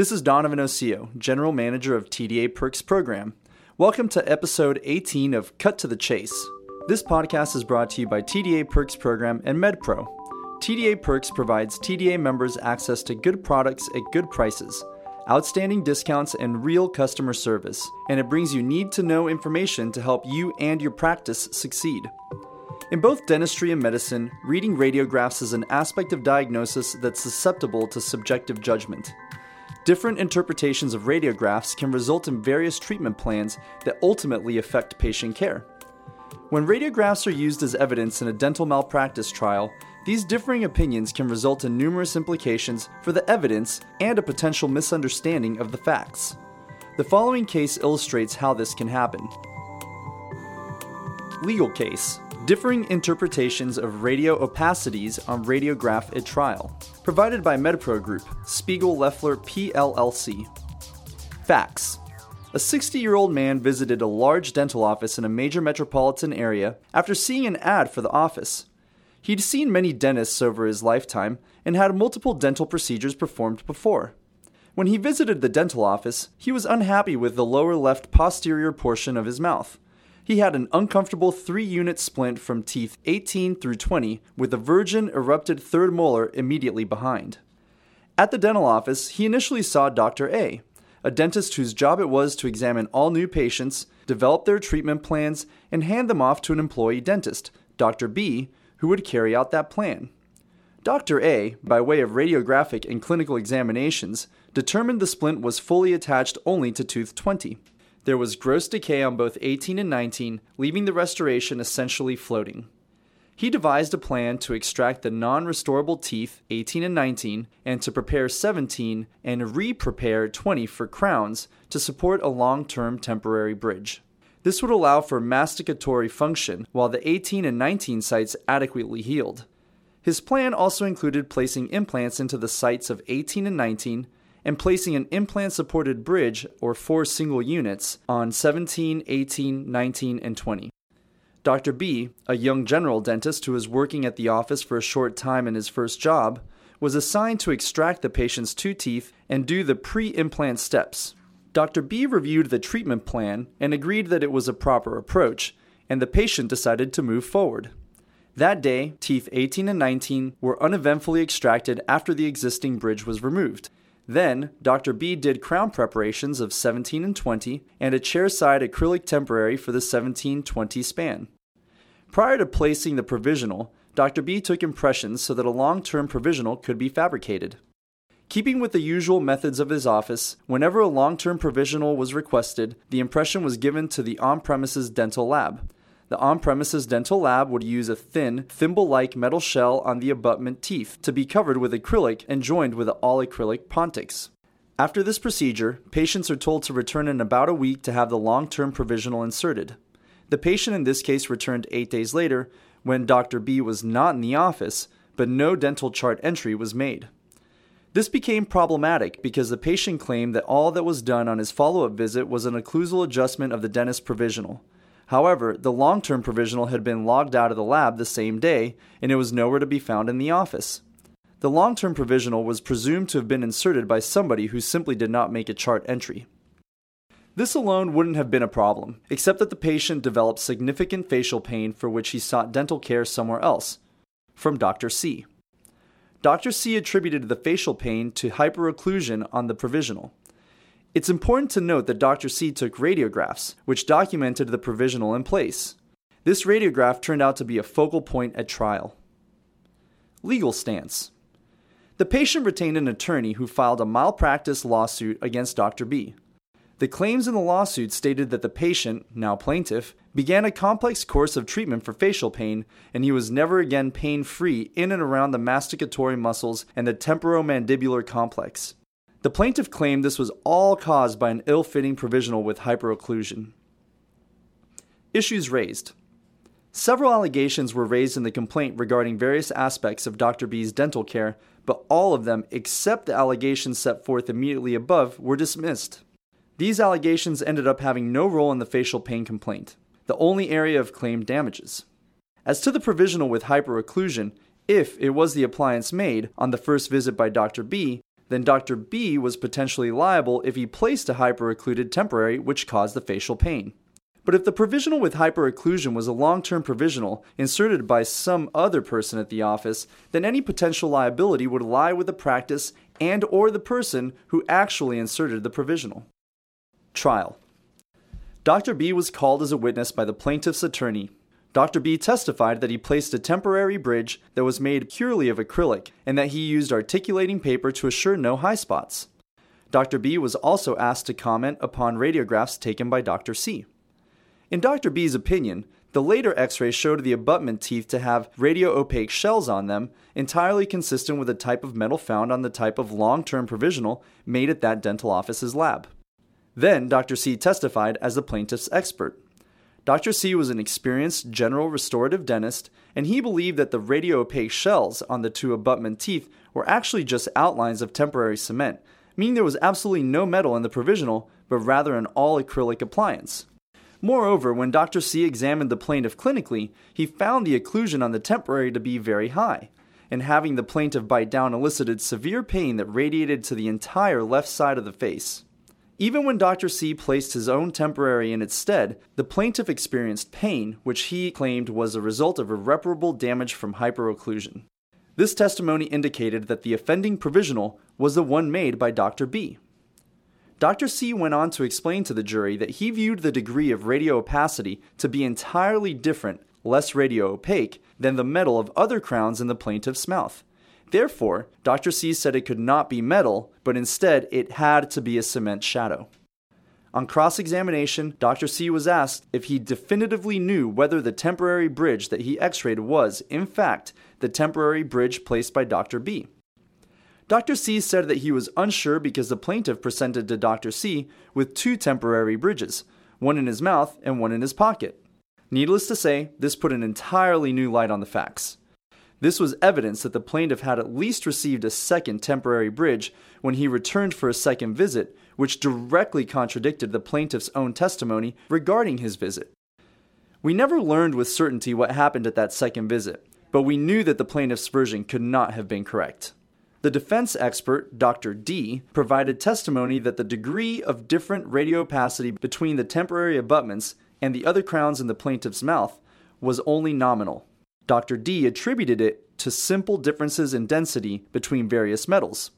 This is Donovan Osio, General Manager of TDA Perks Program. Welcome to episode 18 of Cut to the Chase. This podcast is brought to you by TDA Perks Program and MedPro. TDA Perks provides TDA members access to good products at good prices, outstanding discounts, and real customer service, and it brings you need to know information to help you and your practice succeed. In both dentistry and medicine, reading radiographs is an aspect of diagnosis that's susceptible to subjective judgment. Different interpretations of radiographs can result in various treatment plans that ultimately affect patient care. When radiographs are used as evidence in a dental malpractice trial, these differing opinions can result in numerous implications for the evidence and a potential misunderstanding of the facts. The following case illustrates how this can happen. Legal case Differing interpretations of radio opacities on radiograph at trial. Provided by MedPro Group, Spiegel Leffler PLLC. Facts a 60 year old man visited a large dental office in a major metropolitan area after seeing an ad for the office. He'd seen many dentists over his lifetime and had multiple dental procedures performed before. When he visited the dental office, he was unhappy with the lower left posterior portion of his mouth. He had an uncomfortable three unit splint from teeth 18 through 20 with a virgin erupted third molar immediately behind. At the dental office, he initially saw Dr. A, a dentist whose job it was to examine all new patients, develop their treatment plans, and hand them off to an employee dentist, Dr. B, who would carry out that plan. Dr. A, by way of radiographic and clinical examinations, determined the splint was fully attached only to tooth 20. There was gross decay on both 18 and 19, leaving the restoration essentially floating. He devised a plan to extract the non restorable teeth 18 and 19 and to prepare 17 and re prepare 20 for crowns to support a long term temporary bridge. This would allow for masticatory function while the 18 and 19 sites adequately healed. His plan also included placing implants into the sites of 18 and 19 and placing an implant supported bridge or four single units on 17, 18, 19, and 20. Dr. B, a young general dentist who was working at the office for a short time in his first job, was assigned to extract the patient's two teeth and do the pre implant steps. Dr. B reviewed the treatment plan and agreed that it was a proper approach, and the patient decided to move forward. That day, teeth 18 and 19 were uneventfully extracted after the existing bridge was removed. Then, Dr. B did crown preparations of 17 and 20 and a chairside acrylic temporary for the 17 20 span. Prior to placing the provisional, Dr. B took impressions so that a long term provisional could be fabricated. Keeping with the usual methods of his office, whenever a long term provisional was requested, the impression was given to the on premises dental lab. The on premises dental lab would use a thin, thimble like metal shell on the abutment teeth to be covered with acrylic and joined with all acrylic Pontics. After this procedure, patients are told to return in about a week to have the long term provisional inserted. The patient in this case returned eight days later when Dr. B was not in the office, but no dental chart entry was made. This became problematic because the patient claimed that all that was done on his follow up visit was an occlusal adjustment of the dentist provisional. However, the long term provisional had been logged out of the lab the same day, and it was nowhere to be found in the office. The long term provisional was presumed to have been inserted by somebody who simply did not make a chart entry. This alone wouldn't have been a problem, except that the patient developed significant facial pain for which he sought dental care somewhere else, from Dr. C. Dr. C attributed the facial pain to hyperocclusion on the provisional. It's important to note that Dr. C took radiographs, which documented the provisional in place. This radiograph turned out to be a focal point at trial. Legal stance The patient retained an attorney who filed a malpractice lawsuit against Dr. B. The claims in the lawsuit stated that the patient, now plaintiff, began a complex course of treatment for facial pain, and he was never again pain free in and around the masticatory muscles and the temporomandibular complex. The plaintiff claimed this was all caused by an ill fitting provisional with hyperocclusion. Issues raised. Several allegations were raised in the complaint regarding various aspects of Dr. B's dental care, but all of them, except the allegations set forth immediately above, were dismissed. These allegations ended up having no role in the facial pain complaint, the only area of claimed damages. As to the provisional with hyperocclusion, if it was the appliance made on the first visit by Dr. B, then Dr. B was potentially liable if he placed a hyperoccluded temporary which caused the facial pain. But if the provisional with hyperocclusion was a long term provisional inserted by some other person at the office, then any potential liability would lie with the practice and or the person who actually inserted the provisional. Trial Dr. B was called as a witness by the plaintiff's attorney. Dr. B testified that he placed a temporary bridge that was made purely of acrylic and that he used articulating paper to assure no high spots. Dr. B was also asked to comment upon radiographs taken by Dr. C. In Dr. B's opinion, the later x rays showed the abutment teeth to have radio opaque shells on them, entirely consistent with the type of metal found on the type of long term provisional made at that dental office's lab. Then Dr. C testified as the plaintiff's expert. Dr. C was an experienced general restorative dentist, and he believed that the radiopaque shells on the two abutment teeth were actually just outlines of temporary cement, meaning there was absolutely no metal in the provisional, but rather an all acrylic appliance. Moreover, when Dr. C examined the plaintiff clinically, he found the occlusion on the temporary to be very high, and having the plaintiff bite down elicited severe pain that radiated to the entire left side of the face. Even when Dr. C placed his own temporary in its stead, the plaintiff experienced pain, which he claimed was a result of irreparable damage from hyperocclusion. This testimony indicated that the offending provisional was the one made by Dr. B. Dr. C went on to explain to the jury that he viewed the degree of radio opacity to be entirely different, less radio opaque, than the metal of other crowns in the plaintiff's mouth. Therefore, Dr. C said it could not be metal, but instead it had to be a cement shadow. On cross examination, Dr. C was asked if he definitively knew whether the temporary bridge that he x rayed was, in fact, the temporary bridge placed by Dr. B. Dr. C said that he was unsure because the plaintiff presented to Dr. C with two temporary bridges, one in his mouth and one in his pocket. Needless to say, this put an entirely new light on the facts. This was evidence that the plaintiff had at least received a second temporary bridge when he returned for a second visit, which directly contradicted the plaintiff's own testimony regarding his visit. We never learned with certainty what happened at that second visit, but we knew that the plaintiff's version could not have been correct. The defense expert, Dr. D, provided testimony that the degree of different radio opacity between the temporary abutments and the other crowns in the plaintiff's mouth was only nominal. Dr. D attributed it to simple differences in density between various metals.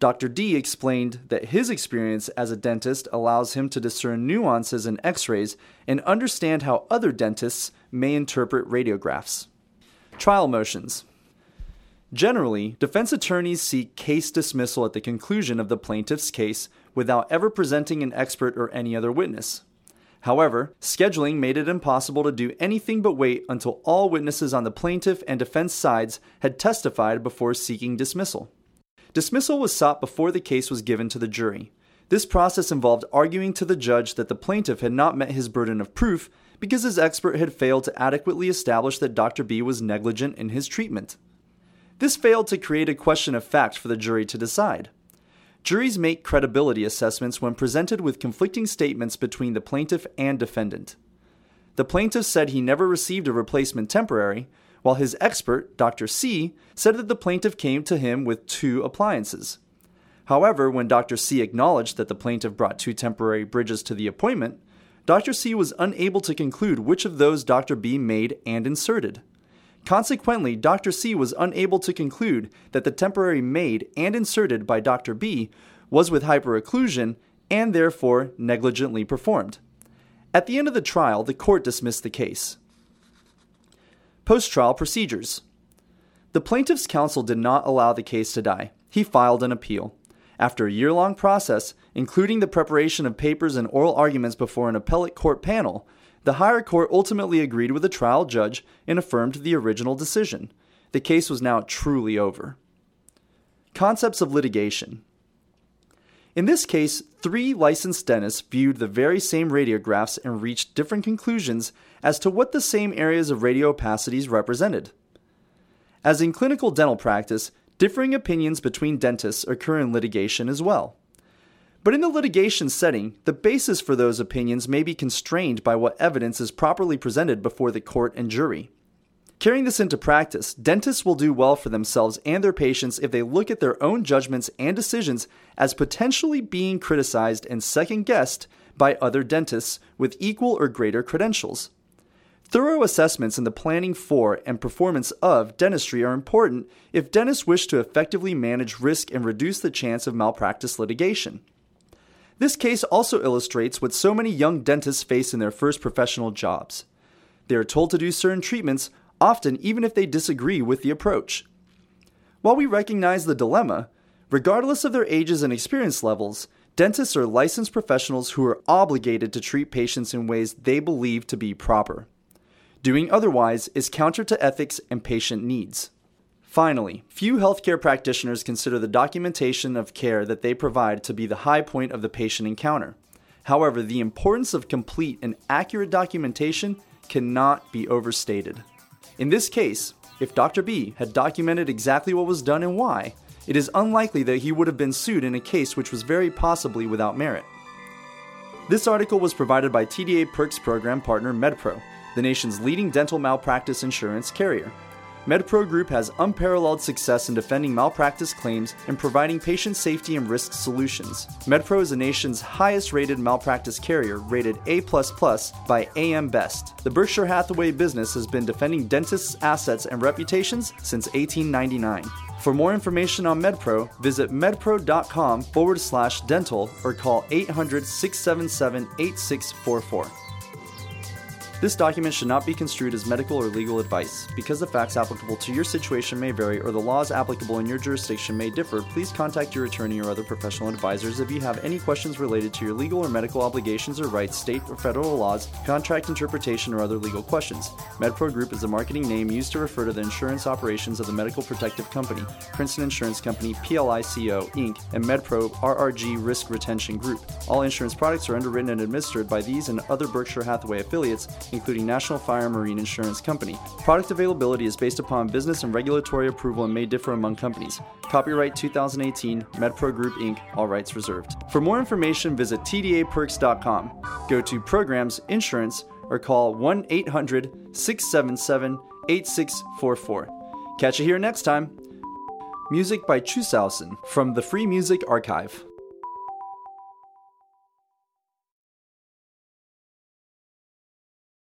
Dr. D explained that his experience as a dentist allows him to discern nuances in x rays and understand how other dentists may interpret radiographs. Trial motions. Generally, defense attorneys seek case dismissal at the conclusion of the plaintiff's case without ever presenting an expert or any other witness. However, scheduling made it impossible to do anything but wait until all witnesses on the plaintiff and defense sides had testified before seeking dismissal. Dismissal was sought before the case was given to the jury. This process involved arguing to the judge that the plaintiff had not met his burden of proof because his expert had failed to adequately establish that Dr. B was negligent in his treatment. This failed to create a question of fact for the jury to decide. Juries make credibility assessments when presented with conflicting statements between the plaintiff and defendant. The plaintiff said he never received a replacement temporary, while his expert, Dr. C, said that the plaintiff came to him with two appliances. However, when Dr. C acknowledged that the plaintiff brought two temporary bridges to the appointment, Dr. C was unable to conclude which of those Dr. B made and inserted. Consequently, Dr. C was unable to conclude that the temporary made and inserted by Dr. B was with hyperocclusion and therefore negligently performed. At the end of the trial, the court dismissed the case. Post trial procedures. The plaintiff's counsel did not allow the case to die. He filed an appeal. After a year long process, including the preparation of papers and oral arguments before an appellate court panel, the higher court ultimately agreed with the trial judge and affirmed the original decision. The case was now truly over. Concepts of litigation. In this case, three licensed dentists viewed the very same radiographs and reached different conclusions as to what the same areas of radio opacities represented. As in clinical dental practice, differing opinions between dentists occur in litigation as well. But in the litigation setting, the basis for those opinions may be constrained by what evidence is properly presented before the court and jury. Carrying this into practice, dentists will do well for themselves and their patients if they look at their own judgments and decisions as potentially being criticized and second guessed by other dentists with equal or greater credentials. Thorough assessments in the planning for and performance of dentistry are important if dentists wish to effectively manage risk and reduce the chance of malpractice litigation. This case also illustrates what so many young dentists face in their first professional jobs. They are told to do certain treatments often even if they disagree with the approach. While we recognize the dilemma, regardless of their ages and experience levels, dentists are licensed professionals who are obligated to treat patients in ways they believe to be proper. Doing otherwise is counter to ethics and patient needs. Finally, few healthcare practitioners consider the documentation of care that they provide to be the high point of the patient encounter. However, the importance of complete and accurate documentation cannot be overstated. In this case, if Dr. B had documented exactly what was done and why, it is unlikely that he would have been sued in a case which was very possibly without merit. This article was provided by TDA Perks program partner MedPro, the nation's leading dental malpractice insurance carrier. MedPro Group has unparalleled success in defending malpractice claims and providing patient safety and risk solutions. MedPro is the nation's highest rated malpractice carrier, rated A by AM Best. The Berkshire Hathaway business has been defending dentists' assets and reputations since 1899. For more information on MedPro, visit medpro.com forward slash dental or call 800 677 8644. This document should not be construed as medical or legal advice. Because the facts applicable to your situation may vary or the laws applicable in your jurisdiction may differ, please contact your attorney or other professional advisors if you have any questions related to your legal or medical obligations or rights, state or federal laws, contract interpretation, or other legal questions. MedPro Group is a marketing name used to refer to the insurance operations of the Medical Protective Company, Princeton Insurance Company, PLICO, Inc., and MedPro RRG Risk Retention Group. All insurance products are underwritten and administered by these and other Berkshire Hathaway affiliates including National Fire Marine Insurance Company. Product availability is based upon business and regulatory approval and may differ among companies. Copyright 2018, MedPro Group Inc., all rights reserved. For more information, visit tdaperks.com. Go to Programs, Insurance, or call 1 800 677 8644. Catch you here next time. Music by Chusausen from the Free Music Archive.